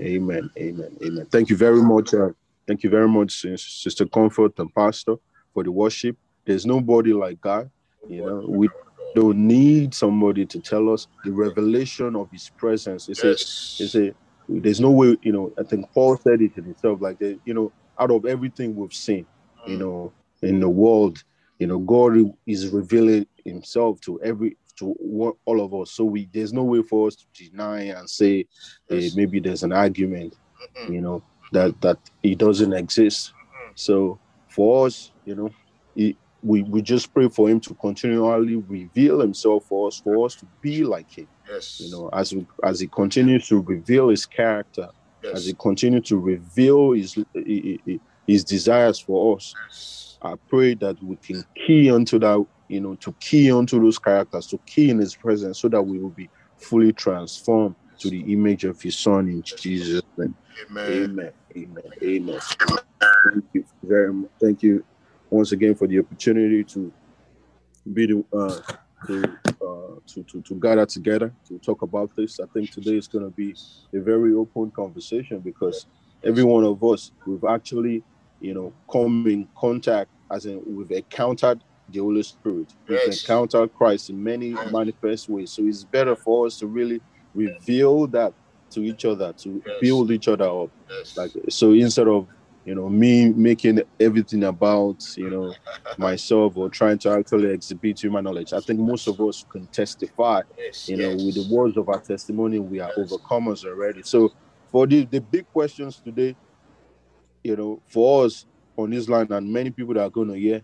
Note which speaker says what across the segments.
Speaker 1: Amen. Amen. Amen. Thank you very much. Uh, thank you very much, Sister Comfort and Pastor, for the worship. There's nobody like God. You know, we don't need somebody to tell us the revelation of His presence. It's yes. a, it's a. There's no way. You know, I think Paul said it in himself. Like, the, you know, out of everything we've seen, you know, in the world, you know, God is revealing Himself to every to all of us. So we there's no way for us to deny and say eh, hey, maybe there's an argument, you know, that that it doesn't exist. So for us, you know, it, we we just pray for him to continually reveal himself for us, for us to be like him.
Speaker 2: Yes.
Speaker 1: You know, as we, as he continues to reveal his character, yes. as he continues to reveal his his desires for us. Yes. I pray that we can key onto that you know, to key onto those characters, to key in his presence so that we will be fully transformed to the image of his son in Jesus' name. Amen. Amen. Amen. Amen. Thank you very much. Thank you once again for the opportunity to be the uh, to, uh, to, to, to gather together to talk about this. I think today is going to be a very open conversation because every one of us we've actually, you know, come in contact as in we've encountered the Holy Spirit. We've yes. encountered Christ in many manifest ways. So it's better for us to really reveal that to each other, to yes. build each other up. Yes. Like so instead of you know me making everything about you know myself or trying to actually exhibit human knowledge i think most of us can testify you know with the words of our testimony we are overcomers already so for the, the big questions today you know for us on this line and many people that are going to hear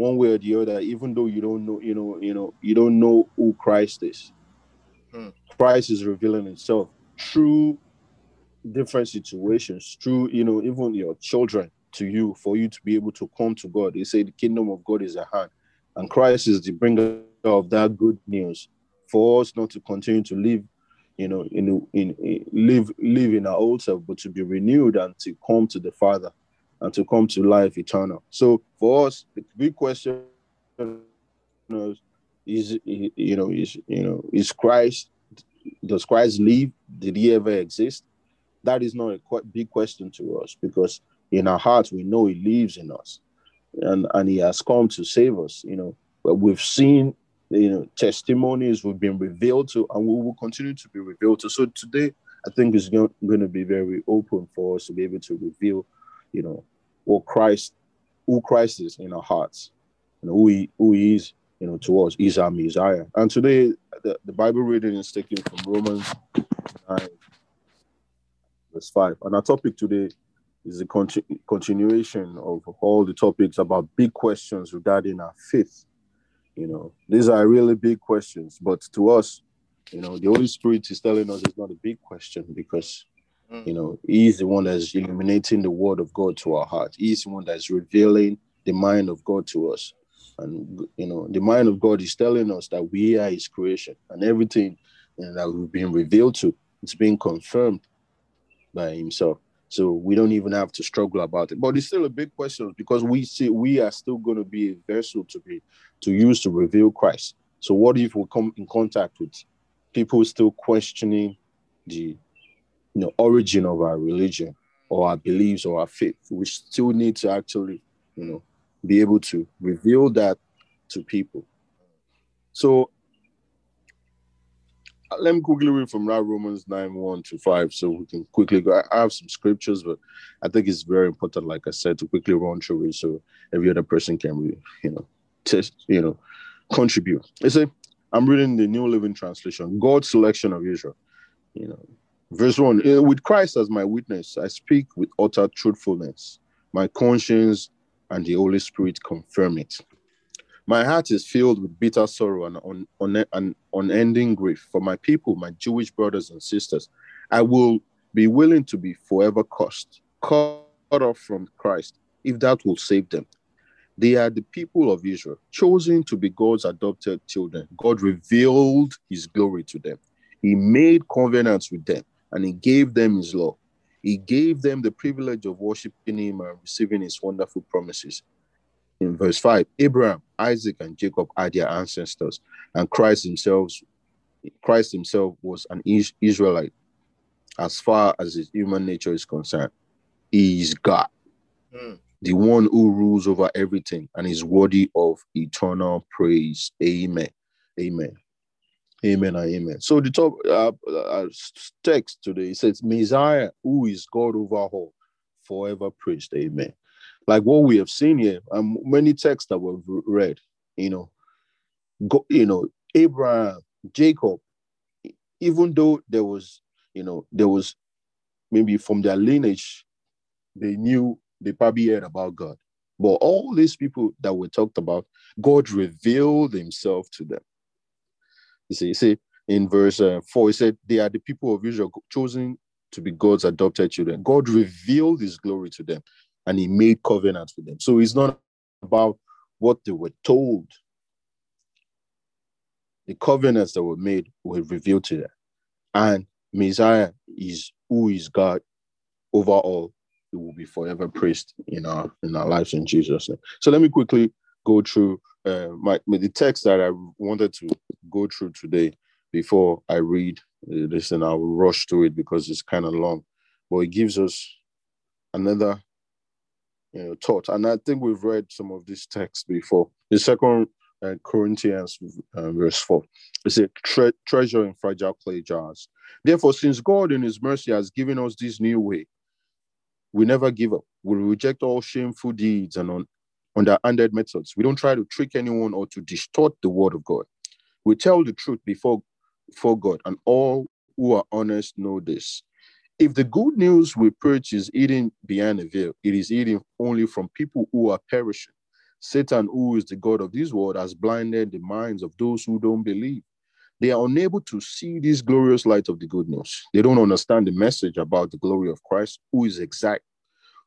Speaker 1: one way or the other, even though you don't know, you know, you know, you don't know who Christ is. Hmm. Christ is revealing himself through different situations, through you know, even your children to you, for you to be able to come to God. They say the kingdom of God is at hand, and Christ is the bringer of that good news for us not to continue to live, you know, in in, in live live in our old self, but to be renewed and to come to the Father and to come to life eternal. So for us, the big question is, you know, is you know, is Christ? Does Christ live? Did he ever exist? That is not a big question to us because in our hearts we know he lives in us, and and he has come to save us. You know, but we've seen you know testimonies we've been revealed to, and we will continue to be revealed to. So today, I think is going to be very open for us to be able to reveal you know, what Christ, who Christ is in our hearts, and who he who he is, you know, to us, is our Messiah. And today, the, the Bible reading is taken from Romans 9, verse 5. And our topic today is a continu- continuation of all the topics about big questions regarding our faith. You know, these are really big questions, but to us, you know, the Holy Spirit is telling us it's not a big question because Mm. You know, he's the one that's illuminating the word of God to our heart. He's the one that's revealing the mind of God to us. And you know, the mind of God is telling us that we are his creation and everything know, that we've been revealed to, it's being confirmed by himself. So we don't even have to struggle about it. But it's still a big question because we see we are still going to be a vessel to be to use to reveal Christ. So what if we come in contact with people still questioning the you know origin of our religion or our beliefs or our faith we still need to actually you know be able to reveal that to people. So uh, let me quickly read from that romans 9 1 to 5 so we can quickly go. I have some scriptures but i think it's very important like i said to quickly run through it so every other person can you know test you know contribute. It's I'm reading the new living translation. God's selection of israel. You know Verse 1 eh, With Christ as my witness, I speak with utter truthfulness. My conscience and the Holy Spirit confirm it. My heart is filled with bitter sorrow and un, un, un, unending grief for my people, my Jewish brothers and sisters. I will be willing to be forever cursed, cut off from Christ, if that will save them. They are the people of Israel, chosen to be God's adopted children. God revealed his glory to them. He made covenants with them and he gave them his law. He gave them the privilege of worshiping him and receiving his wonderful promises. In verse 5, Abraham, Isaac, and Jacob are their ancestors, and Christ himself, Christ himself was an Israelite. as far as his human nature is concerned. He is God, mm. the one who rules over everything and is worthy of eternal praise. Amen. Amen. Amen and amen. So the top uh, uh, text today says, Messiah, who is God over all, forever praised. Amen. Like what we have seen here, um, many texts that we've read, you know, go, you know, Abraham, Jacob, even though there was, you know, there was maybe from their lineage, they knew they probably heard about God. But all these people that we talked about, God revealed himself to them. You see, you see in verse uh, 4, he said, They are the people of Israel chosen to be God's adopted children. God revealed his glory to them and he made covenants with them. So it's not about what they were told. The covenants that were made were revealed to them. And Messiah is who is God over all. Will be forever praised in our in our lives in Jesus' name. So let me quickly go through uh, my the text that I wanted to go through today before I read uh, this, and I will rush through it because it's kind of long, but it gives us another you know, thought. And I think we've read some of these texts before. The second uh, Corinthians uh, verse 4. It says, Tre- treasure in fragile clay jars. Therefore, since God in his mercy has given us this new way, we never give up. We reject all shameful deeds and underhanded methods. We don't try to trick anyone or to distort the word of God. We tell the truth before, before God, and all who are honest know this. If the good news we preach is hidden behind a veil, it is hidden only from people who are perishing. Satan, who is the God of this world, has blinded the minds of those who don't believe. They are unable to see this glorious light of the good news. They don't understand the message about the glory of Christ, who is exact,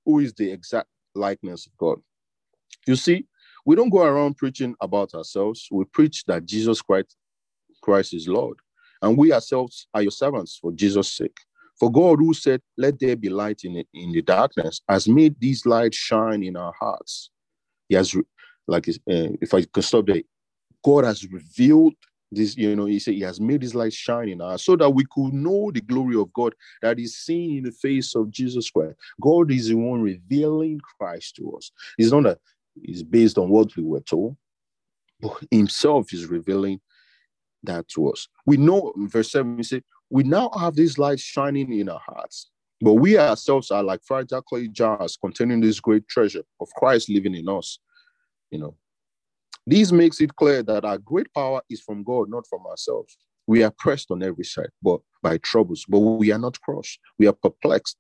Speaker 1: who is the exact likeness of God. You see, we don't go around preaching about ourselves. We preach that Jesus Christ, Christ is Lord. And we ourselves are your servants for Jesus' sake. For God, who said, Let there be light in, it, in the darkness, has made these lights shine in our hearts. He has, like, uh, if I can stop there, God has revealed this, you know, he said he has made his light shine in us so that we could know the glory of God that is seen in the face of Jesus Christ. God is the one revealing Christ to us. It's not that it's based on what we were told, but himself is revealing that to us. We know verse 7, we say, We now have these lights shining in our hearts, but we ourselves are like fragile clay jars containing this great treasure of Christ living in us. You know, this makes it clear that our great power is from God, not from ourselves. We are pressed on every side, but by troubles, but we are not crushed. We are perplexed,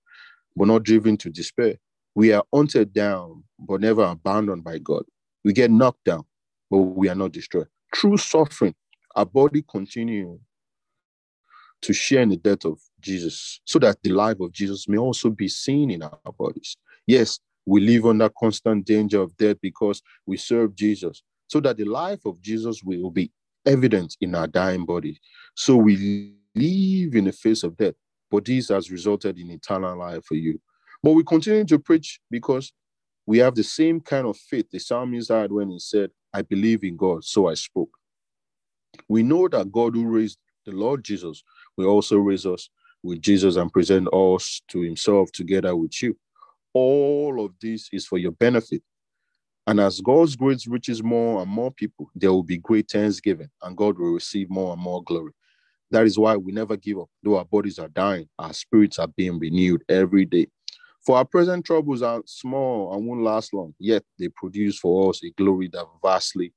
Speaker 1: but not driven to despair. We are hunted down, but never abandoned by God. We get knocked down, but we are not destroyed. Through suffering, our body continue to share in the death of Jesus, so that the life of Jesus may also be seen in our bodies. Yes, we live under constant danger of death because we serve Jesus, so that the life of Jesus will be evident in our dying body. So we live in the face of death, but this has resulted in eternal life for you. But we continue to preach because we have the same kind of faith the psalmist had when he said, I believe in God, so I spoke. We know that God who raised the Lord Jesus will also raise us with Jesus and present us to himself together with you. All of this is for your benefit. And as God's grace reaches more and more people, there will be great thanksgiving and God will receive more and more glory. That is why we never give up. Though our bodies are dying, our spirits are being renewed every day. For our present troubles are small and won't last long, yet they produce for us a glory that vastly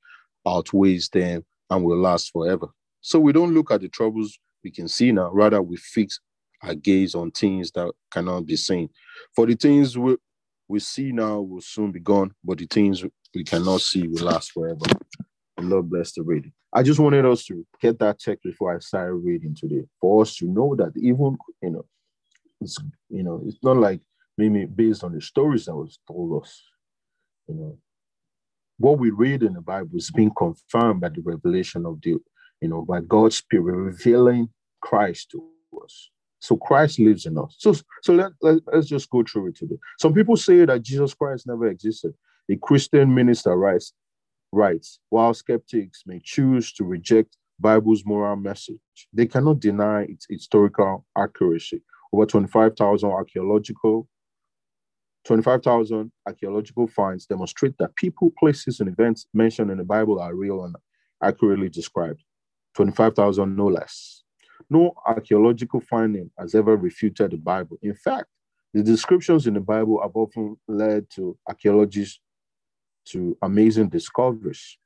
Speaker 1: outweighs them and will last forever. So we don't look at the troubles we can see now, rather, we fix our gaze on things that cannot be seen. For the things we, we see now will soon be gone, but the things we cannot see will last forever. And Lord bless the reading. I just wanted us to get that text before I start reading today, for us to know that even you know, it's you know, it's not like maybe based on the stories that was told us, you know, what we read in the Bible is being confirmed by the revelation of the, you know, by God's Spirit revealing Christ to us. So Christ lives in us. So, so let, let, let's just go through it today. Some people say that Jesus Christ never existed. A Christian minister writes, writes, while skeptics may choose to reject Bible's moral message, they cannot deny its historical accuracy over 25,000 archaeological 25,000 archaeological finds demonstrate that people, places, and events mentioned in the Bible are real and accurately described. 25,000 no less. No archaeological finding has ever refuted the Bible. In fact, the descriptions in the Bible have often led to archaeologists to amazing discoveries.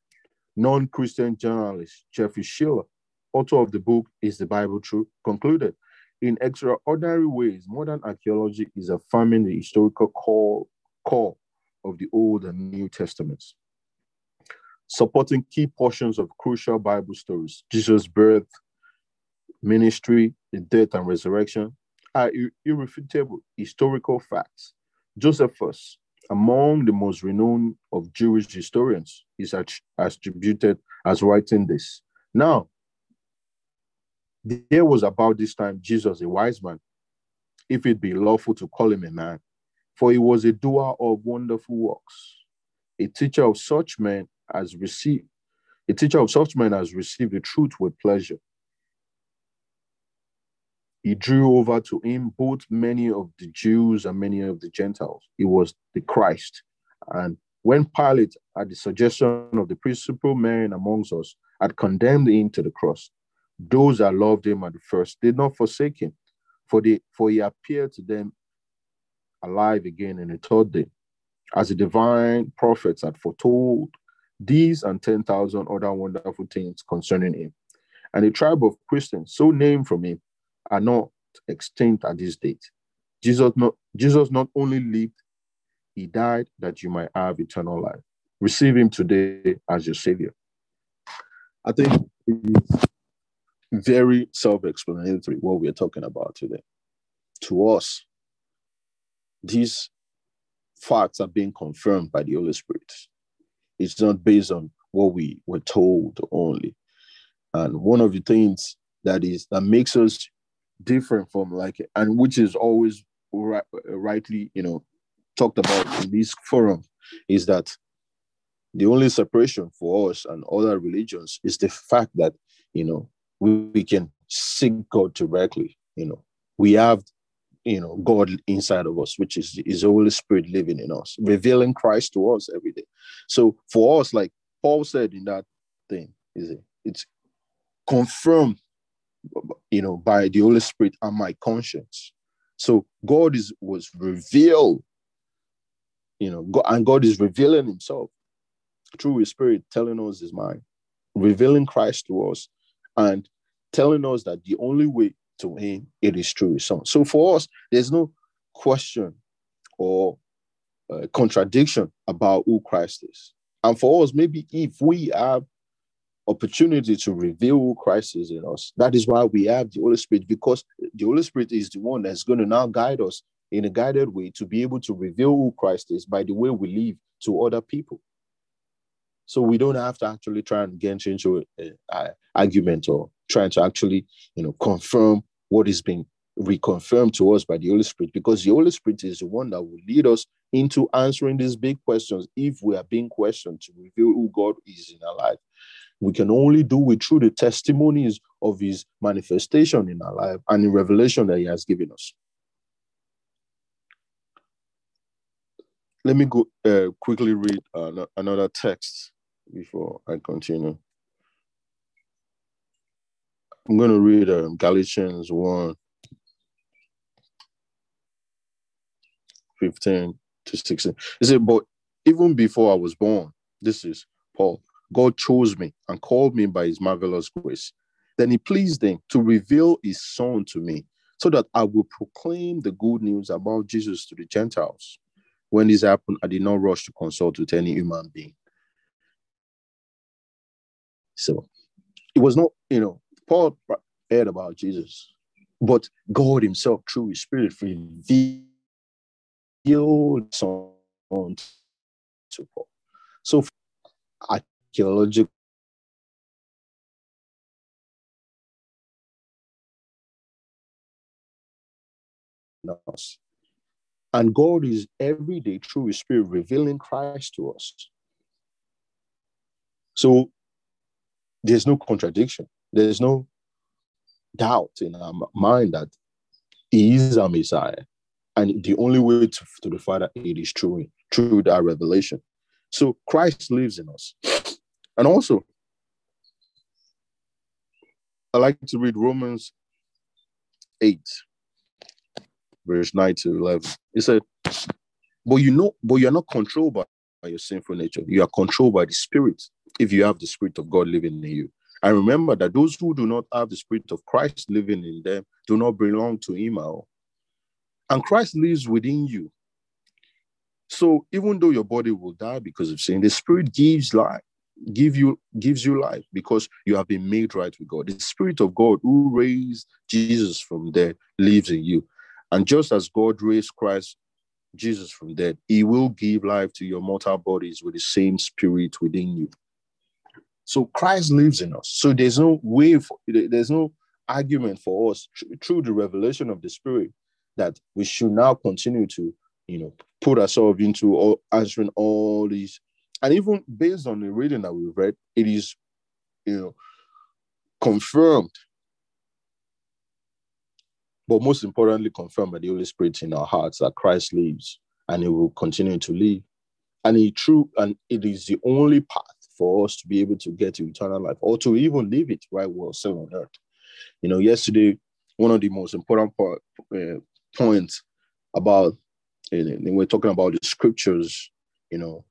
Speaker 1: Non Christian journalist Jeffrey Sheler, author of the book Is the Bible True, concluded in extraordinary ways, modern archaeology is affirming the historical core, core of the Old and New Testaments, supporting key portions of crucial Bible stories, Jesus' birth, ministry, the death and resurrection, are irrefutable historical facts. Josephus, among the most renowned of Jewish historians, is attributed as writing this. Now, there was about this time Jesus, a wise man, if it be lawful to call him a man, for he was a doer of wonderful works, a teacher of such men as received, a teacher of such men as received the truth with pleasure. He drew over to him both many of the Jews and many of the Gentiles. He was the Christ. And when Pilate, at the suggestion of the principal men amongst us, had condemned him to the cross, those that loved him at the first did not forsake him, for, they, for he appeared to them alive again in the third day, as the divine prophets had foretold these and 10,000 other wonderful things concerning him. And the tribe of Christians, so named from him, are not extinct at this date. Jesus not, Jesus not only lived, he died that you might have eternal life. Receive him today as your savior. I think very self-explanatory what we're talking about today. To us, these facts are being confirmed by the Holy Spirit. It's not based on what we were told only. And one of the things that is that makes us different from like and which is always right, rightly, you know, talked about in this forum is that the only separation for us and other religions is the fact that you know we, we can seek God directly. You know, we have you know God inside of us, which is is Holy Spirit living in us, revealing Christ to us every day. So for us, like Paul said in that thing, is it it's confirmed, you know, by the Holy Spirit and my conscience. So God is was revealed, you know, God, and God is revealing Himself through His Spirit, telling us His mind, revealing Christ to us, and telling us that the only way to him it is through his son. So for us, there's no question or uh, contradiction about who Christ is. And for us, maybe if we have opportunity to reveal who Christ is in us, that is why we have the Holy Spirit, because the Holy Spirit is the one that's going to now guide us in a guided way to be able to reveal who Christ is by the way we live to other people. So we don't have to actually try and get into an argument or trying to actually, you know, confirm what is being reconfirmed to us by the Holy Spirit, because the Holy Spirit is the one that will lead us into answering these big questions if we are being questioned to reveal who God is in our life. We can only do it through the testimonies of His manifestation in our life and the revelation that He has given us. Let me go uh, quickly read uh, another text before I continue. I'm going to read um, Galatians 1 15 to 16. He said, But even before I was born, this is Paul, God chose me and called me by his marvelous grace. Then he pleased him to reveal his son to me so that I will proclaim the good news about Jesus to the Gentiles. When this happened, I did not rush to consult with any human being. So it was not, you know, Paul heard about Jesus, but God Himself, through His Spirit, revealed on to Paul. So archaeological us. And God is every day through His Spirit revealing Christ to us. So there's no contradiction. There's no doubt in our mind that He is our Messiah. And the only way to, to the Father, it is through, through that revelation. So Christ lives in us. And also, I like to read Romans 8, verse 9 to 11. It said, But you know, but you're not controlled by, by your sinful nature. You are controlled by the Spirit if you have the Spirit of God living in you. And remember that those who do not have the Spirit of Christ living in them do not belong to Him at all. And Christ lives within you. So even though your body will die because of sin, the Spirit gives life give you gives you life because you have been made right with God. The Spirit of God who raised Jesus from dead lives in you. And just as God raised Christ Jesus from dead, he will give life to your mortal bodies with the same spirit within you. So Christ lives in us. So there's no way for, there's no argument for us through the revelation of the spirit that we should now continue to, you know, put ourselves into all, answering all these and even based on the reading that we've read, it is, you know, confirmed. But most importantly, confirmed by the Holy Spirit in our hearts that Christ lives and He will continue to live. And he true, and it is the only path for us to be able to get to eternal life or to even live it right while still on earth. You know, yesterday, one of the most important part, uh, points about, uh, we're talking about the scriptures, you know,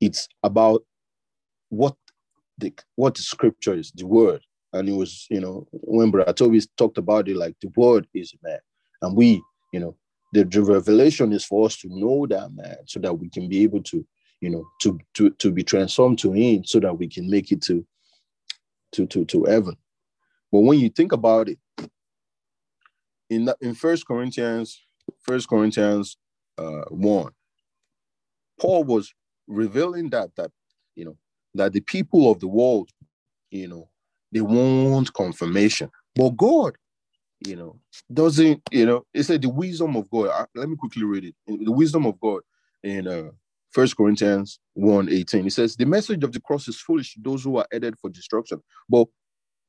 Speaker 1: it's about what the what the scripture is, the word. And it was, you know, when Brother talked about it, like the word is man. And we, you know, the, the revelation is for us to know that man so that we can be able to, you know, to to to be transformed to him so that we can make it to to to to heaven. But when you think about it, in in First Corinthians, First Corinthians uh, one, Paul was revealing that that you know that the people of the world, you know, they want confirmation, but God, you know, doesn't. You know, it said the wisdom of God. Uh, let me quickly read it. The wisdom of God in uh First Corinthians 1 18. It says, The message of the cross is foolish to those who are headed for destruction. But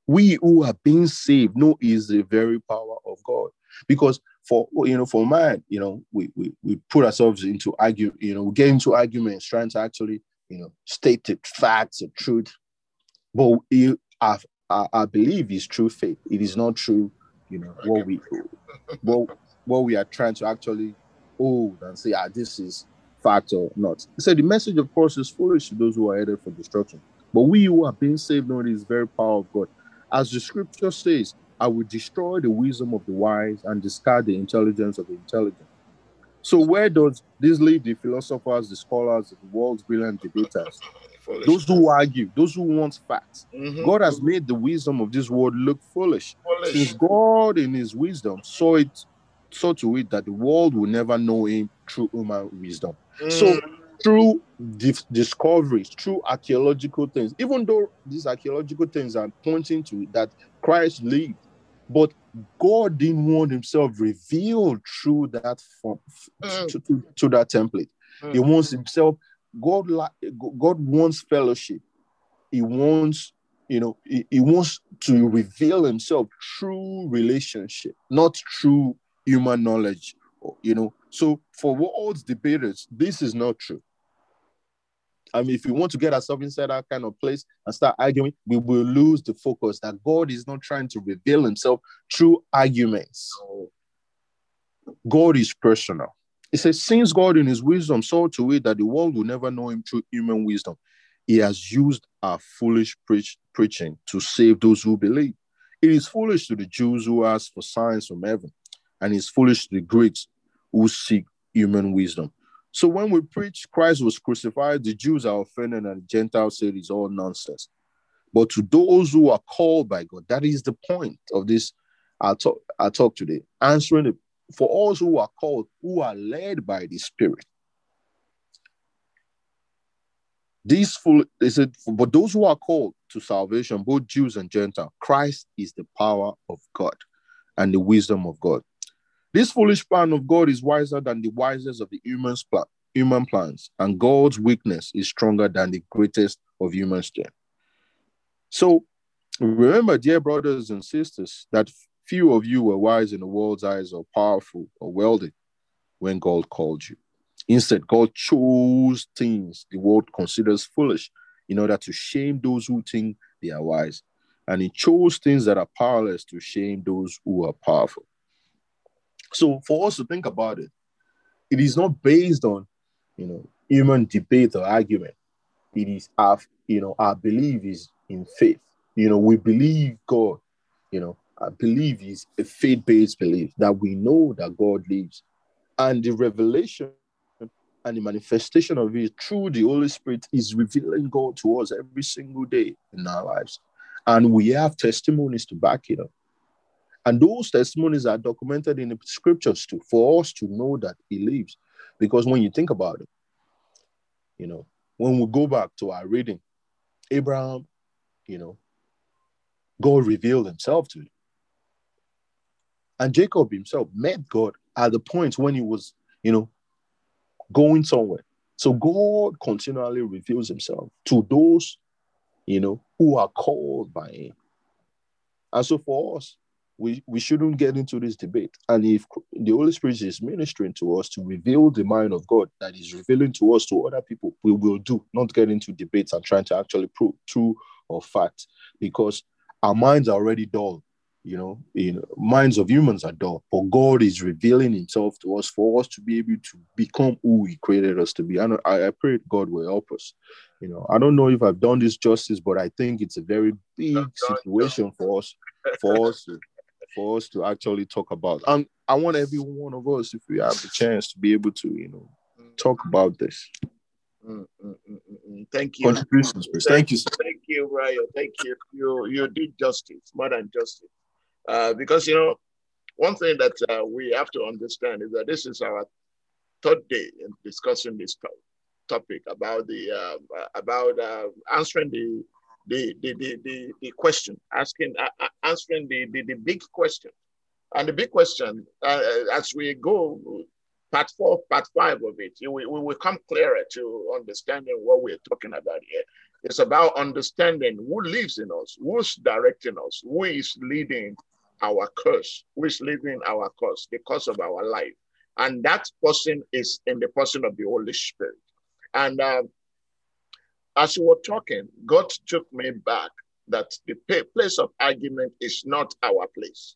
Speaker 1: we who are being saved know is the very power of God. Because for you know, for man, you know, we we, we put ourselves into argue, you know, we get into arguments trying to actually, you know, state the facts, the truth. But you, I, I, I believe is true faith. It is not true, you know, what we what what we are trying to actually hold and say, ah, this is fact or not. He said the message, of course, is foolish to those who are headed for destruction. But we who are being saved know it is very power of God. As the scripture says, I will destroy the wisdom of the wise and discard the intelligence of the intelligent. So, where does this leave the philosophers, the scholars, the world's brilliant debaters? Foolish. Those who argue, those who want facts. Mm-hmm. God has made the wisdom of this world look foolish. foolish. Since God, in His wisdom, saw it, saw to it that the world will never know Him through human wisdom. Mm. So, through discoveries, through archaeological things, even though these archaeological things are pointing to that Christ lived, but God didn't want himself revealed through that form mm. to, to, to, that template. Mm. He wants himself, God God wants fellowship. He wants, you know, he, he wants to reveal himself through relationship, not through human knowledge. You know, so for world's debaters, this is not true. I mean, if we want to get ourselves inside that kind of place and start arguing, we will lose the focus that God is not trying to reveal himself through arguments. God is personal. It says, since God in his wisdom saw to it that the world will never know him through human wisdom, he has used our foolish preach, preaching to save those who believe. It is foolish to the Jews who ask for signs from heaven, and it's foolish to the Greeks who seek human wisdom. So when we preach Christ was crucified, the Jews are offended and the Gentiles say it's all nonsense. But to those who are called by God, that is the point of this I talk, I talk today. Answering it for all who are called, who are led by the Spirit. These full they said, but those who are called to salvation, both Jews and Gentile, Christ is the power of God and the wisdom of God. This foolish plan of God is wiser than the wisest of the human's human plans, and God's weakness is stronger than the greatest of human strength. So remember, dear brothers and sisters, that Few of you were wise in the world's eyes or powerful or wealthy when God called you. Instead, God chose things the world considers foolish in order to shame those who think they are wise. And He chose things that are powerless to shame those who are powerful. So, for us to think about it, it is not based on, you know, human debate or argument. It is our, you know, our belief is in faith. You know, we believe God. You know, I believe is a faith-based belief that we know that God lives, and the revelation and the manifestation of it through the Holy Spirit is revealing God to us every single day in our lives. And we have testimonies to back it up. And those testimonies are documented in the scriptures too, for us to know that He lives. Because when you think about it, you know, when we go back to our reading, Abraham, you know, God revealed himself to him. And Jacob himself met God at the point when he was, you know, going somewhere. So God continually reveals himself to those, you know, who are called by him. And so for us, we, we shouldn't get into this debate. And if the Holy Spirit is ministering to us to reveal the mind of God that is revealing to us to other people, we will do, not get into debates and trying to actually prove true or fact, because our minds are already dull you know, know, minds of humans are dull, but God is revealing Himself to us for us to be able to become who He created us to be. And I, I pray God will help us. You know, I don't know if I've done this justice, but I think it's a very big situation for us, for us to, for us to actually talk about. And I want every one of us, if we have the chance, to be able to, you know, talk about this.
Speaker 2: Mm, mm, mm, mm, mm. thank you.
Speaker 1: Contributions, please. Thank, thank you. Sir.
Speaker 2: Thank you, Ryan. Thank you. You you did justice, more than justice. Uh, because, you know, one thing that uh, we have to understand is that this is our third day in discussing this topic about the uh, about uh, answering the the, the the, the the question, asking uh, answering the, the the big question, and the big question as we go part four, part five of it, we, we will come clearer to understanding what we're talking about here. It's about understanding who lives in us, who's directing us, who is leading our curse, who is leading our curse, the curse of our life. And that person is in the person of the Holy Spirit. And uh, as we were talking, God took me back that the place of argument is not our place.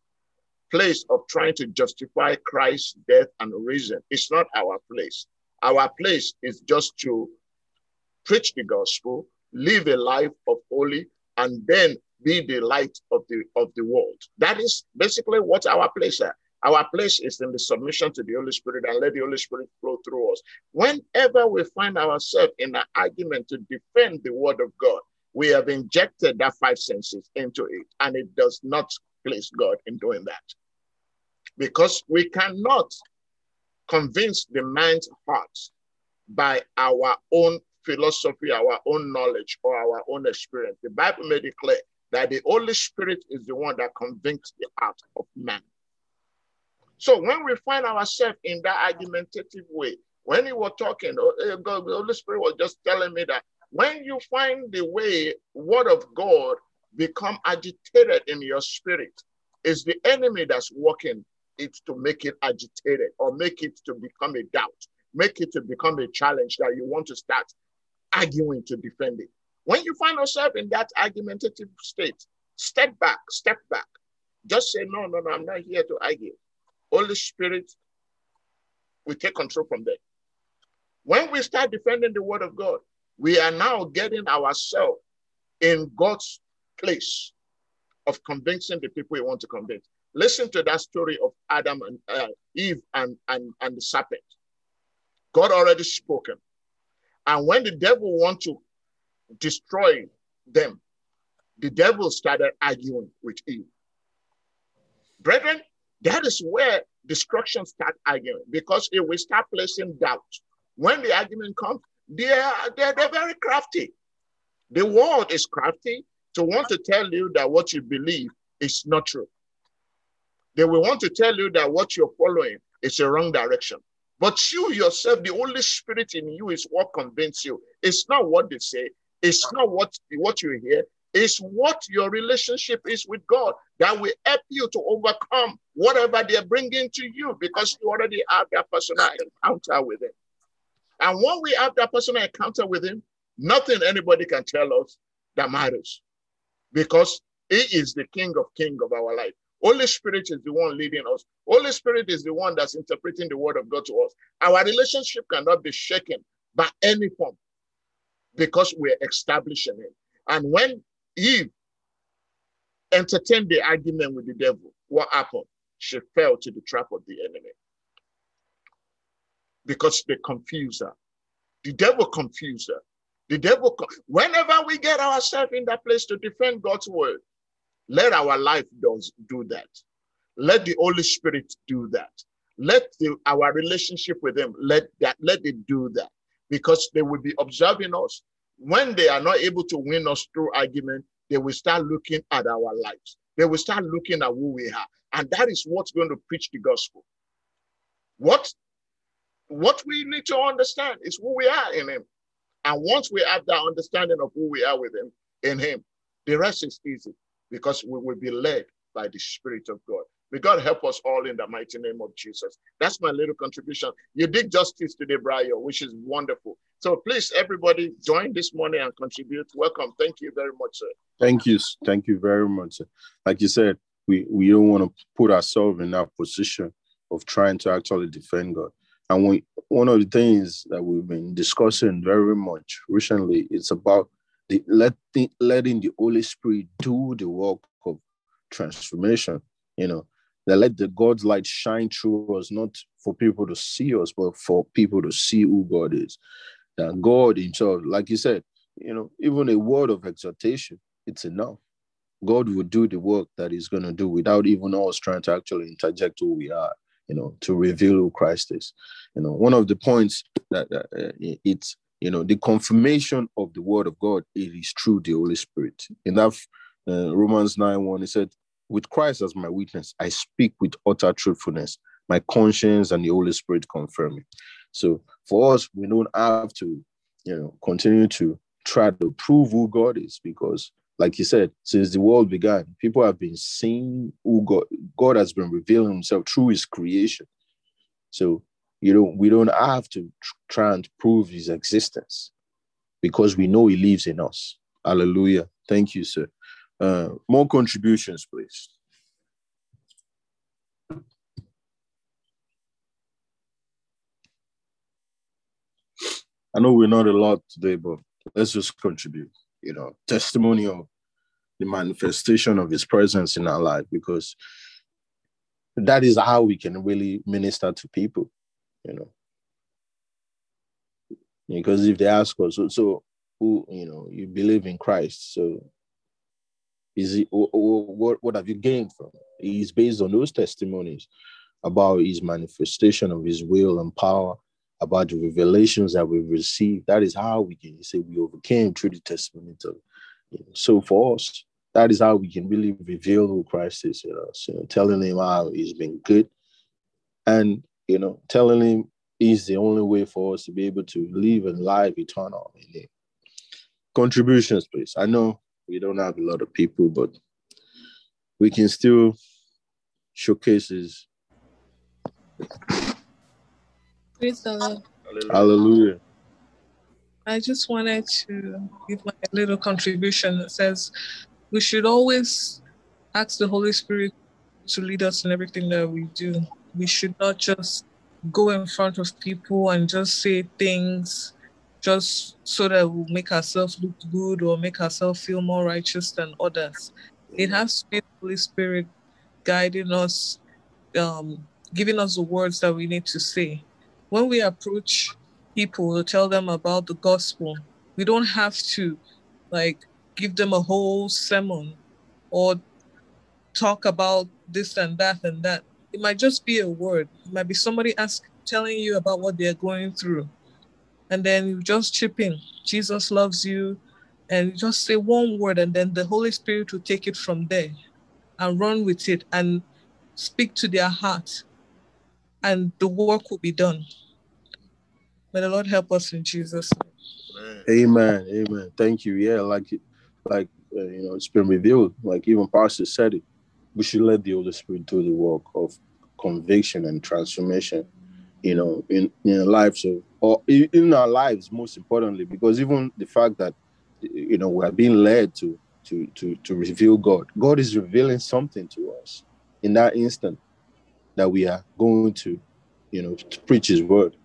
Speaker 2: Place of trying to justify Christ's death and reason is not our place. Our place is just to preach the gospel, live a life of holy, and then be the light of the of the world. That is basically what our place is. Our place is in the submission to the Holy Spirit and let the Holy Spirit flow through us. Whenever we find ourselves in an argument to defend the word of God, we have injected that five senses into it, and it does not please God in doing that. Because we cannot convince the mind's heart by our own philosophy, our own knowledge, or our own experience. The Bible made it clear that the Holy Spirit is the one that convicts the heart of man. So when we find ourselves in that argumentative way, when you were talking, oh, eh, the Holy Spirit was just telling me that when you find the way word of God become agitated in your spirit, it's the enemy that's working it to make it agitated or make it to become a doubt, make it to become a challenge that you want to start arguing to defend it. When you find yourself in that argumentative state, step back, step back. Just say, no, no, no, I'm not here to argue. Holy Spirit will take control from there. When we start defending the word of God, we are now getting ourselves in God's place of convincing the people we want to convince. Listen to that story of Adam and uh, Eve and, and, and the serpent. God already spoken. And when the devil want to destroy them, the devil started arguing with Eve. Brethren, that is where destruction start arguing because it will start placing doubt, when the argument comes, they're, they're, they're very crafty. The world is crafty to want to tell you that what you believe is not true. They will want to tell you that what you're following is a wrong direction. But you yourself, the Holy Spirit in you is what convinces you. It's not what they say, it's not what, what you hear, It's what your relationship is with God that will help you to overcome whatever they're bringing to you because you already have that personal encounter with Him. And when we have that personal encounter with Him, nothing anybody can tell us that matters because He is the King of King of our life. Holy Spirit is the one leading us. Holy Spirit is the one that's interpreting the word of God to us. Our relationship cannot be shaken by any form because we're establishing it. And when Eve entertained the argument with the devil, what happened? She fell to the trap of the enemy because they confused her. The devil confused her. The devil, whenever we get ourselves in that place to defend God's word, let our life does do that. Let the Holy Spirit do that. Let the, our relationship with Him let that let it do that because they will be observing us. When they are not able to win us through argument, they will start looking at our lives. They will start looking at who we are, and that is what's going to preach the gospel. What what we need to understand is who we are in Him, and once we have that understanding of who we are with Him in Him, the rest is easy because we will be led by the Spirit of God. May God help us all in the mighty name of Jesus. That's my little contribution. You did justice today, Brian, which is wonderful. So please, everybody, join this morning and contribute. Welcome. Thank you very much, sir.
Speaker 1: Thank you. Thank you very much. Sir. Like you said, we, we don't want to put ourselves in that position of trying to actually defend God. And we, one of the things that we've been discussing very much recently is about the letting, letting the Holy Spirit do the work of transformation. You know, that let the God's light shine through us, not for people to see us, but for people to see who God is. That God Himself, like you said, you know, even a word of exhortation, it's enough. God will do the work that He's going to do without even us trying to actually interject who we are, you know, to reveal who Christ is. You know, one of the points that uh, it's, you know, the confirmation of the word of God, it is through the Holy Spirit. In that uh, Romans 9 1, it said, with Christ as my witness, I speak with utter truthfulness. My conscience and the Holy Spirit confirm it. So for us, we don't have to, you know, continue to try to prove who God is because, like you said, since the world began, people have been seeing who God God has been revealing Himself through His creation. So you know, we don't have to try and prove His existence because we know He lives in us. Hallelujah. Thank you, sir. Uh, more contributions, please. I know we're not a lot today, but let's just contribute. You know, testimony of the manifestation of His presence in our life, because that is how we can really minister to people. You know, because if they ask us, so, so who you know, you believe in Christ, so is it what what have you gained from it? It's based on those testimonies about his manifestation of his will and power, about the revelations that we've received. That is how we can say we overcame through the testimony of you know, so for us, that is how we can really reveal who Christ is in us, you know, telling him how he's been good and you know, telling him he's the only way for us to be able to live in life eternal in him. Contributions, please. I know we don't have a lot of people, but we can still showcase his.
Speaker 3: Praise the Lord.
Speaker 1: Hallelujah.
Speaker 3: I just wanted to give my little contribution that says we should always ask the Holy Spirit to lead us in everything that we do. We should not just go in front of people and just say things just so that we make ourselves look good or make ourselves feel more righteous than others. It has to be the Holy Spirit guiding us, um, giving us the words that we need to say. When we approach people to tell them about the gospel, we don't have to like give them a whole sermon or talk about this and that and that. It might just be a word. It might be somebody ask telling you about what they're going through. And then you just chip in. Jesus loves you. And you just say one word and then the holy spirit will take it from there and run with it and speak to their heart and the work will be done. May the lord help us in jesus
Speaker 1: amen. Amen. Thank you. Yeah like like uh, you know, it's been revealed. Like even Pastor said it, we should let the Holy Spirit do the work of conviction and transformation, you know, in in lives of or in our lives, most importantly, because even the fact that you know we are being led to to to to reveal God, God is revealing something to us in that instant that we are going to, you know, to preach His word,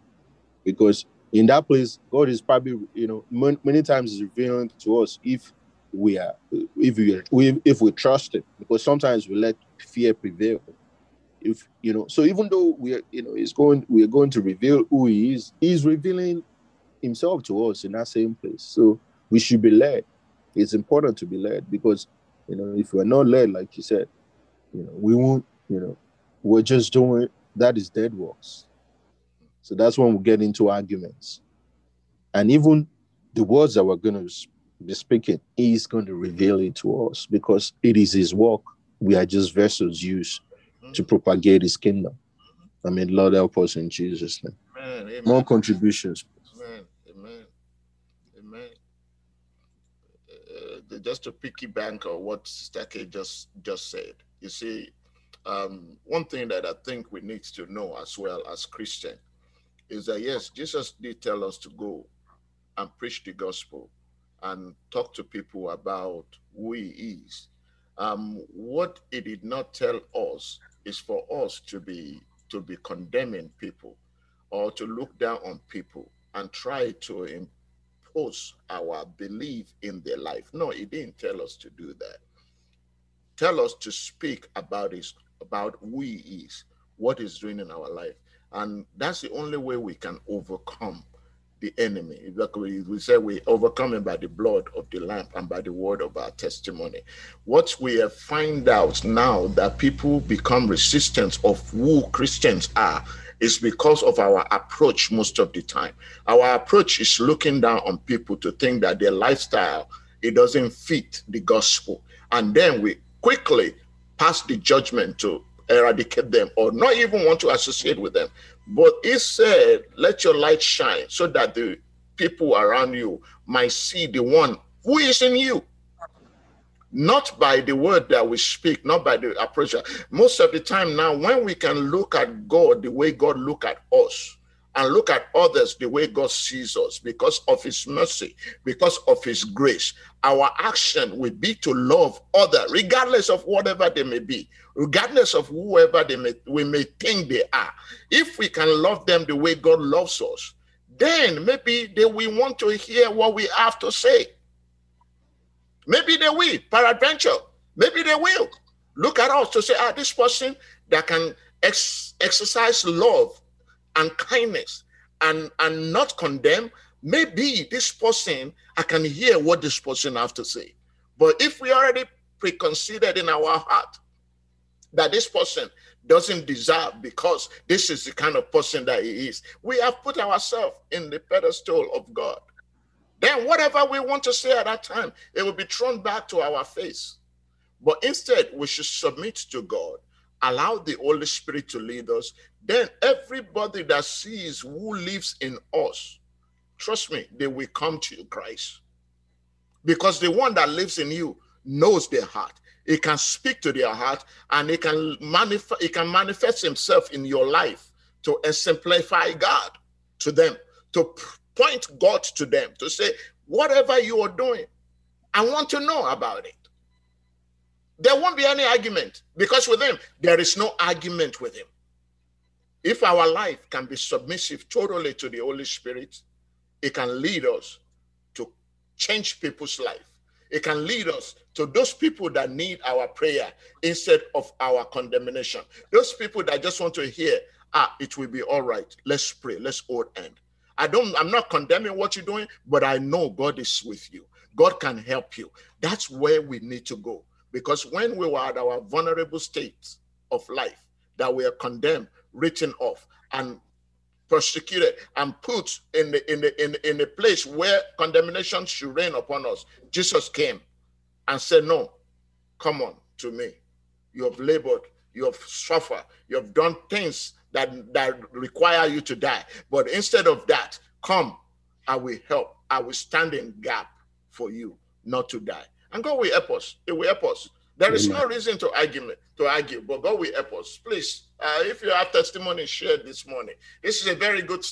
Speaker 1: because in that place, God is probably, you know, many, many times is revealing to us if we are, if we, if we trust Him, because sometimes we let fear prevail. If you know, so even though we are, you know, He's going, we are going to reveal who He is. He's revealing Himself to us in that same place. So we should be led. It's important to be led because, you know, if we're not led, like you said, you know, we won't, you know, we're just doing that is dead works so that's when we get into arguments. And even the words that we're going to be speaking, he's going to reveal it to us because it is his work. We are just vessels used to propagate his kingdom. I mean, Lord help us in Jesus' name. Amen, amen. More contributions.
Speaker 2: Amen. Amen. Amen. Uh, just to piggyback on what Stake just just said, you see, um, one thing that I think we need to know as well as Christian is that yes, Jesus did tell us to go and preach the gospel and talk to people about who he is. Um, what he did not tell us is for us to be to be condemning people or to look down on people and try to impose our belief in their life. No, he didn't tell us to do that. Tell us to speak about his about who he is, what he's doing in our life. And that's the only way we can overcome the enemy. We say we overcome him by the blood of the Lamb and by the word of our testimony. What we have find out now that people become resistant of who Christians are is because of our approach most of the time. Our approach is looking down on people to think that their lifestyle it doesn't fit the gospel. And then we quickly pass the judgment to eradicate them or not even want to associate with them. But he said, Let your light shine so that the people around you might see the one who is in you. Not by the word that we speak, not by the approach. Most of the time now, when we can look at God the way God look at us, and look at others the way God sees us because of his mercy, because of his grace. Our action will be to love others, regardless of whatever they may be, regardless of whoever they may, we may think they are. If we can love them the way God loves us, then maybe they will want to hear what we have to say. Maybe they will, peradventure. Maybe they will look at us to say, ah, this person that can ex- exercise love and kindness and and not condemn maybe this person i can hear what this person have to say. But if we already preconceived in our heart that this person doesn't deserve because this is the kind of person that he is we have put ourselves in the pedestal of god. Then whatever we want to say at that time it will be thrown back to our face. But instead we should submit to god. Allow the Holy Spirit to lead us, then everybody that sees who lives in us, trust me, they will come to you, Christ. Because the one that lives in you knows their heart. He can speak to their heart and he can manifest he can manifest himself in your life to exemplify God to them, to point God to them, to say, whatever you are doing, I want to know about it. There won't be any argument because with him, there is no argument with him. If our life can be submissive totally to the Holy Spirit, it can lead us to change people's life. It can lead us to those people that need our prayer instead of our condemnation. Those people that just want to hear, ah, it will be all right. Let's pray. Let's hold end. I don't, I'm not condemning what you're doing, but I know God is with you. God can help you. That's where we need to go. Because when we were at our vulnerable state of life, that we are condemned, written off, and persecuted and put in the in the in, in a place where condemnation should reign upon us, Jesus came and said, No, come on to me. You have labored, you have suffered, you have done things that, that require you to die. But instead of that, come, I will help. I will stand in gap for you not to die. And God will help us. It will help us. There is no reason to argue, to argue, but God will help us. Please, uh, if you have testimony shared this morning, this is a very good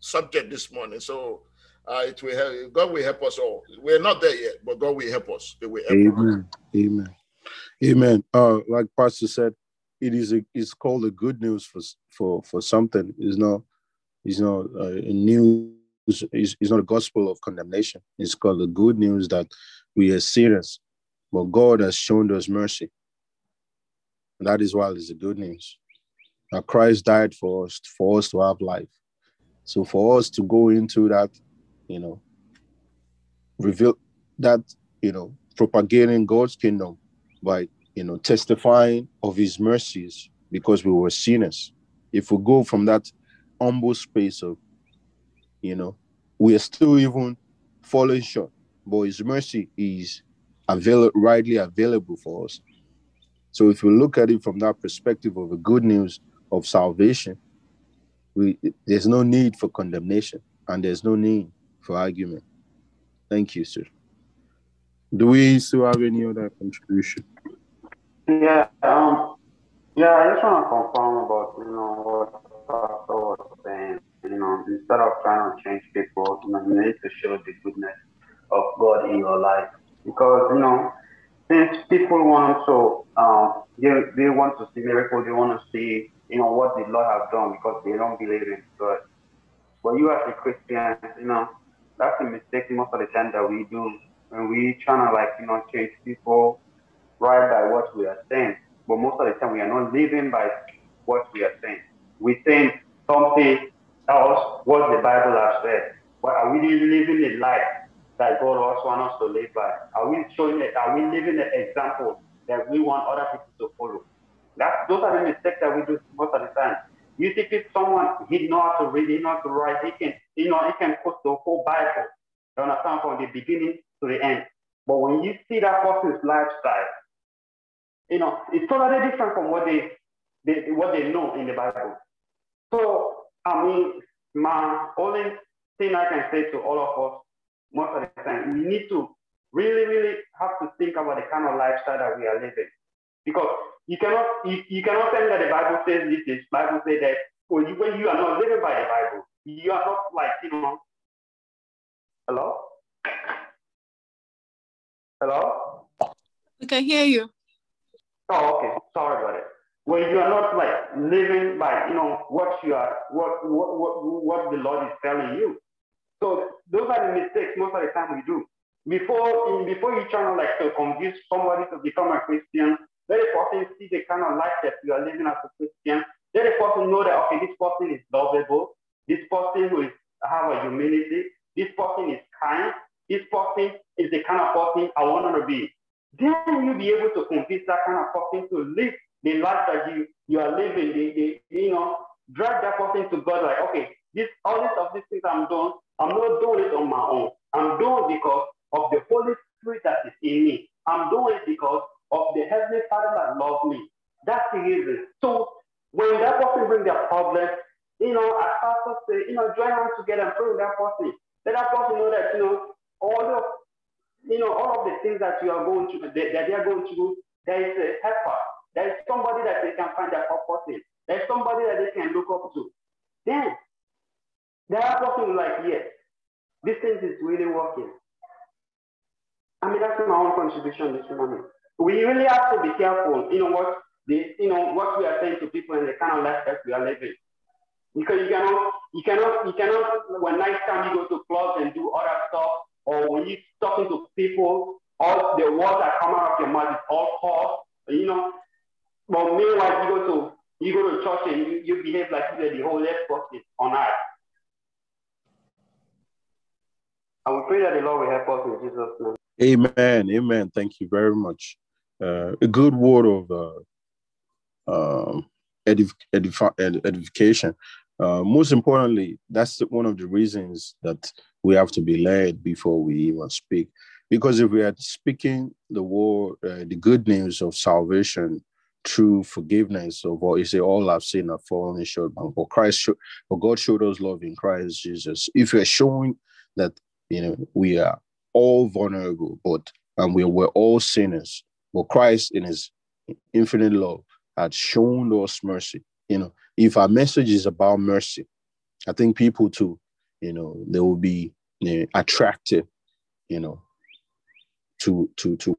Speaker 2: subject this morning. So uh, it will help. God will help us all. We're not there yet, but God will help us. Will help
Speaker 1: Amen. Us. Amen. Amen. Uh, like Pastor said, it is a, it's called a good news for for for something. It's not it's not uh, a news. It's, it's not a gospel of condemnation. It's called the good news that we are sinners, but God has shown us mercy. And that is why it's the good news. That Christ died for us, for us to have life. So for us to go into that, you know, reveal that, you know, propagating God's kingdom by, you know, testifying of his mercies because we were sinners. If we go from that humble space of, you know, we are still even falling short, but his mercy is avail- widely available for us. So if we look at it from that perspective of the good news of salvation, we there's no need for condemnation and there's no need for argument. Thank you, sir. Do we still have any other contribution?
Speaker 4: Yeah, um, yeah, I just want to confirm about you know what Pastor was saying. You know, instead of trying to change people, you know, you need to show the goodness of God in your life because you know since people want to um, they, they want to see miracles, they want to see you know what the Lord has done because they don't believe in God. But you as a Christian, you know, that's a mistake most of the time that we do when we trying to like you know change people right by what we are saying. But most of the time we are not living by what we are saying. We think something else what the Bible has said. But are we living a life that God also wants us to live by? Are we showing it? Are we living an example that we want other people to follow? That those are the mistakes that we do most of the time. You see, if someone he know how to read, he know how to write, he can, you know, he can put the whole Bible, you understand, from the beginning to the end. But when you see that person's lifestyle, you know, it's totally different from what they, they what they know in the Bible. So, I mean, my only thing I can say to all of us most of the time. We need to really, really have to think about the kind of lifestyle that we are living. Because you cannot you, you cannot tell me that the Bible says this, the Bible says that when you, when you are not living by the Bible, you are not like, you know. Hello? Hello?
Speaker 3: We can hear you.
Speaker 4: Oh, okay. Sorry about it. When you are not like living by, you know, what you are, what what what, what the Lord is telling you. So those are the mistakes most of the time we do. Before before you try to like to convince somebody to become a Christian, very person see the kind of life that you are living as a Christian. Very person know that okay, this person is lovable, this person who is have a humility, this person is kind, this person is the kind of person I want to be. Then you'll be able to convince that kind of person to live the life that you, you are living, the, the, you know, drag that person to God like, okay, this all of these things I'm doing, I'm not doing it on my own. I'm doing it because of the Holy Spirit that is in me. I'm doing it because of the Heavenly Father that loves me. That's the reason. So when that person brings their problem, you know, as pastor say, you know, join hands together and pray with that person. Let that person know that, you know, all of you know, all of the things that you are going to, that they are going through, there is a helper. There is somebody that they can find their purpose in. There is somebody that they can look up to. Then they are talking like, yes, this thing is really working. I mean, that's my own contribution this morning. We really have to be careful, you know, what the, you know, what we are saying to people and the kind of life that we are living. Because you cannot, you cannot, you cannot, when night time you go to clubs and do other stuff, or when you're talking to people, all the words that come out of your mouth is all false, you know. But meanwhile, you go to you go to church and you, you behave like you're the holiest person on earth. And we pray that the Lord will help us in Jesus' name.
Speaker 1: Amen. Amen. Thank you very much. A good word of uh, um, edif- edif- ed- edification. Uh, most importantly, that's one of the reasons that we have to be led before we even speak. Because if we are speaking the word, uh, the good news of salvation through forgiveness of what you say, all I've seen have fallen short. But Christ, but God showed us love in Christ Jesus. If we are showing that you know, we are all vulnerable, but and we were all sinners. But Christ, in his infinite love, had shown us mercy. You know, if our message is about mercy, I think people too, you know, they will be you know, attracted, you know, to to to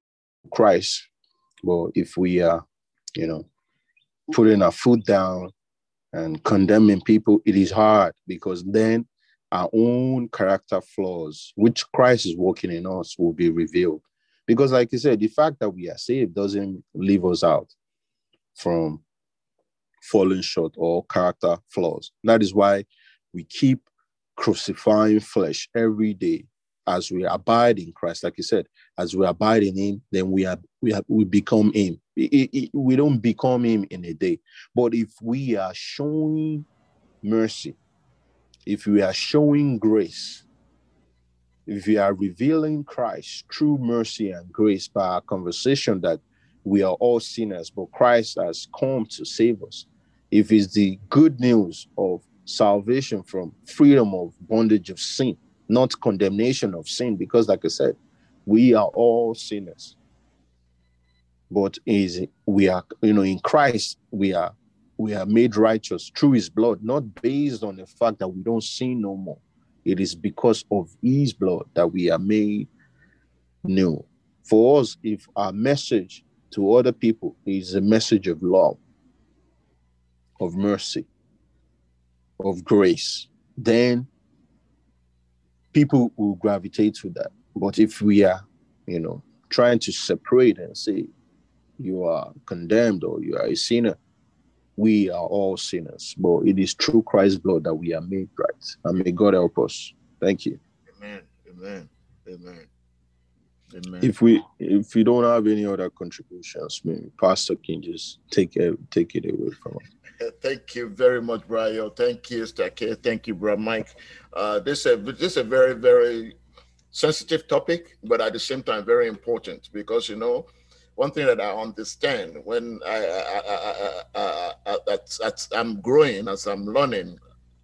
Speaker 1: Christ. But if we are, you know, putting our foot down and condemning people, it is hard because then our own character flaws, which Christ is working in us, will be revealed. Because, like you said, the fact that we are saved doesn't leave us out from falling short or character flaws. That is why we keep crucifying flesh every day as we abide in Christ. Like you said, as we abide in Him, then we are we have we become Him. It, it, we don't become Him in a day, but if we are showing mercy, if we are showing grace, we are revealing Christ through mercy and grace by our conversation that we are all sinners, but Christ has come to save us. If it's the good news of salvation from freedom of bondage of sin, not condemnation of sin, because like I said, we are all sinners. But is we are, you know, in Christ, we are we are made righteous through his blood, not based on the fact that we don't sin no more. It is because of his blood that we are made new. For us, if our message to other people is a message of love, of mercy, of grace, then people will gravitate to that. But if we are, you know, trying to separate and say you are condemned or you are a sinner, we are all sinners. But it is through Christ's blood that we are made right. And may God help us. Thank you.
Speaker 2: Amen. Amen. Amen.
Speaker 1: Amen. If we if we don't have any other contributions, maybe Pastor can just take it take it away from us.
Speaker 2: Thank you very much, Brian. Thank you, Stake. Thank you, Bro Mike. Uh, this is a, this is a very very sensitive topic, but at the same time very important because you know one thing that I understand when I, I, I, am growing as I'm learning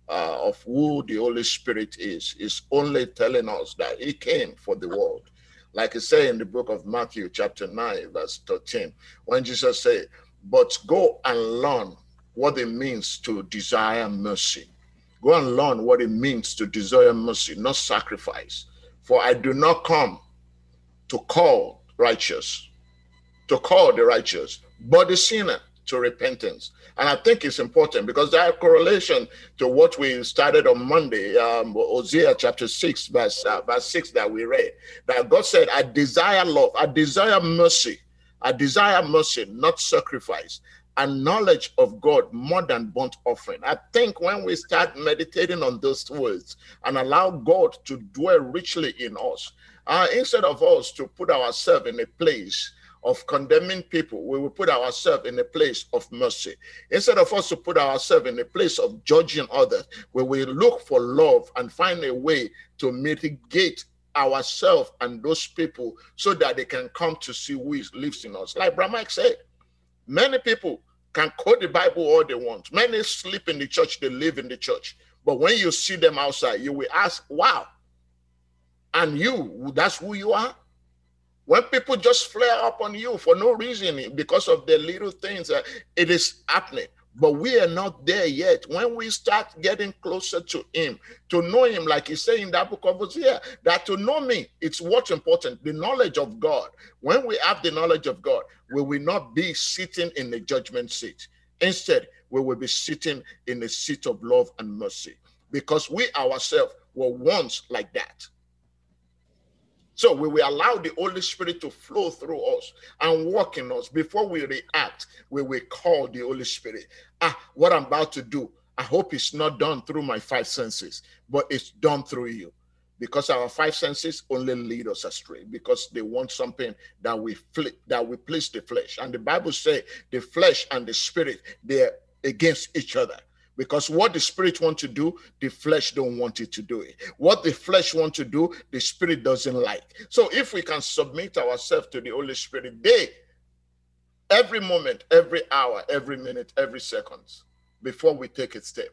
Speaker 2: uh, of who the Holy Spirit is, is only telling us that He came for the world. Like it say in the book of Matthew, chapter 9, verse 13, when Jesus said, But go and learn what it means to desire mercy. Go and learn what it means to desire mercy, not sacrifice. For I do not come to call righteous, to call the righteous, but the sinner to repentance. And I think it's important because are correlation to what we started on Monday, um, Hosea chapter 6, verse, uh, verse 6 that we read. That God said, I desire love, I desire mercy, I desire mercy, not sacrifice, and knowledge of God more than burnt offering. I think when we start meditating on those words and allow God to dwell richly in us, uh, instead of us to put ourselves in a place of condemning people, we will put ourselves in a place of mercy. Instead of us to put ourselves in a place of judging others, we will look for love and find a way to mitigate ourselves and those people so that they can come to see who lives in us. Like Brahma said, many people can quote the Bible all they want. Many sleep in the church, they live in the church. But when you see them outside, you will ask, wow. And you, that's who you are? When people just flare up on you for no reason because of the little things, uh, it is happening. But we are not there yet. When we start getting closer to Him, to know Him, like He said in that book of Hosea, that to know me, it's what's important the knowledge of God. When we have the knowledge of God, we will not be sitting in the judgment seat. Instead, we will be sitting in the seat of love and mercy because we ourselves were once like that. So we will allow the Holy Spirit to flow through us and work in us. Before we react, we will call the Holy Spirit. Ah, what I'm about to do, I hope it's not done through my five senses, but it's done through you. Because our five senses only lead us astray because they want something that we flip, that we please the flesh. And the Bible says the flesh and the spirit, they're against each other because what the spirit want to do the flesh don't want it to do it. What the flesh want to do the spirit doesn't like. So if we can submit ourselves to the holy spirit day every moment every hour every minute every second before we take a step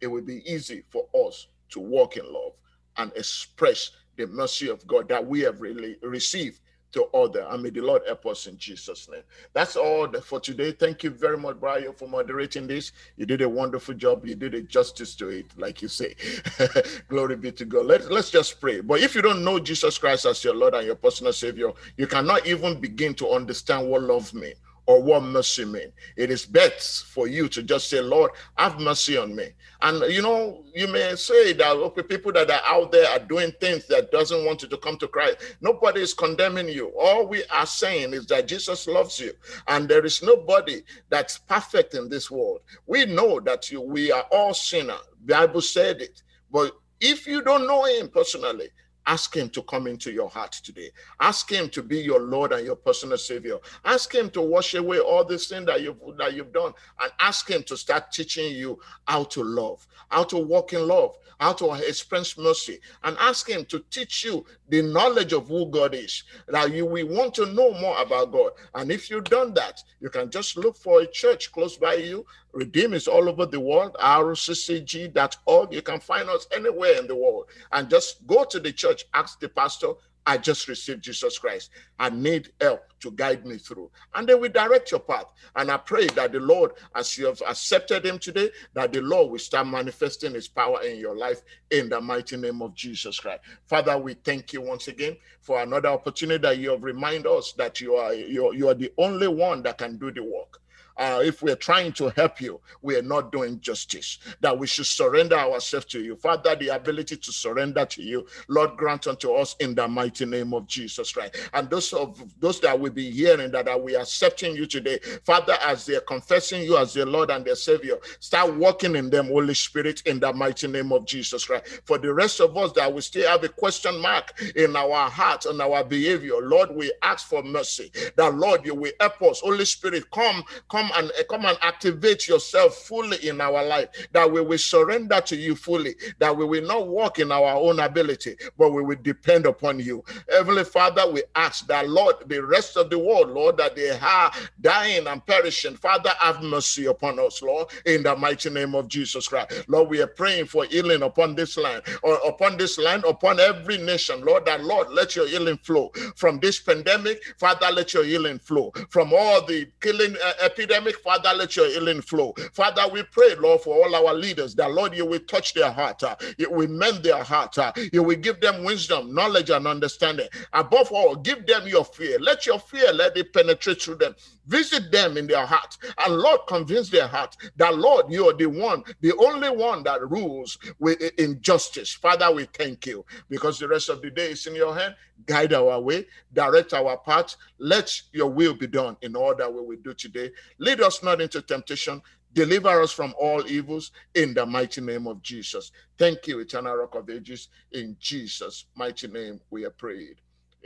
Speaker 2: it will be easy for us to walk in love and express the mercy of god that we have really received to other. And may the Lord help us in Jesus' name. That's all for today. Thank you very much, Brian, for moderating this. You did a wonderful job. You did a justice to it, like you say. Glory be to God. Let's let's just pray. But if you don't know Jesus Christ as your Lord and your personal Savior, you cannot even begin to understand what love means or what mercy mean. It is best for you to just say, Lord, have mercy on me. And you know, you may say that okay, people that are out there are doing things that doesn't want you to come to Christ. Nobody is condemning you. All we are saying is that Jesus loves you, and there is nobody that's perfect in this world. We know that you, we are all sinners. Bible said it. But if you don't know him personally, Ask Him to come into your heart today. Ask Him to be your Lord and your personal Savior. Ask Him to wash away all the sin that you've that you've done, and ask Him to start teaching you how to love, how to walk in love, how to express mercy, and ask Him to teach you the knowledge of who God is. That you we want to know more about God. And if you've done that, you can just look for a church close by you. Redeem is all over the world, rccg.org. You can find us anywhere in the world. And just go to the church, ask the pastor, I just received Jesus Christ. I need help to guide me through. And then we direct your path. And I pray that the Lord, as you have accepted him today, that the Lord will start manifesting his power in your life in the mighty name of Jesus Christ. Father, we thank you once again for another opportunity that you have reminded us that you are you you are the only one that can do the work uh, if we're trying to help you, we are not doing justice. That we should surrender ourselves to you. Father, the ability to surrender to you, Lord, grant unto us in the mighty name of Jesus Christ. And those of those that will be hearing that are we accepting you today, Father, as they're confessing you as their Lord and their Savior, start working in them, Holy Spirit, in the mighty name of Jesus Christ. For the rest of us that we still have a question mark in our heart and our behavior, Lord, we ask for mercy. That Lord, you will help us. Holy Spirit, come, come come and eh, come and activate yourself fully in our life, that we will surrender to you fully, that we will not walk in our own ability, but we will depend upon you. Heavenly Father, we ask that, Lord, the rest of the world, Lord, that they are dying and perishing. Father, have mercy upon us, Lord, in the mighty name of Jesus Christ. Lord, we are praying for healing upon this land, or upon this land, upon every nation, Lord, that Lord, let your healing flow from this pandemic. Father, let your healing flow from all the killing uh, epidemic pandemic, Father, let your healing flow. Father, we pray, Lord, for all our leaders that, Lord, you will touch their heart, uh, you will mend their heart, uh, you will give them wisdom, knowledge, and understanding. Above all, give them your fear. Let your fear let it penetrate through them. Visit them in their heart, and Lord, convince their heart that, Lord, you are the one, the only one that rules with injustice. Father, we thank you because the rest of the day is in your hand. Guide our way, direct our path. Let your will be done in all that we will do today. Lead us not into temptation. Deliver us from all evils in the mighty name of Jesus. Thank you, eternal rock of ages. In Jesus' mighty name, we are prayed.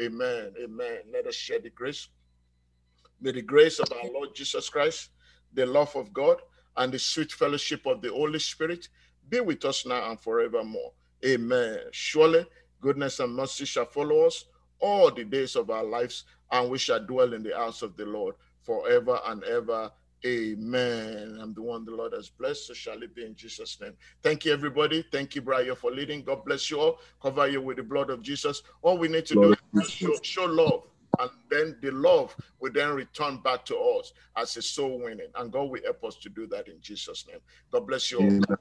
Speaker 2: Amen. Amen. Let us share the grace. May the grace of our Lord Jesus Christ, the love of God, and the sweet fellowship of the Holy Spirit be with us now and forevermore. Amen. Surely goodness and mercy shall follow us all the days of our lives, and we shall dwell in the house of the Lord forever and ever. Amen. I'm the one the Lord has blessed, so shall it be in Jesus' name. Thank you, everybody. Thank you, Brian, for leading. God bless you all. Cover you with the blood of Jesus. All we need to Lord. do is show, show love, and then the love will then return back to us as a soul winning. And God will help us to do that in Jesus' name. God bless you all. Amen.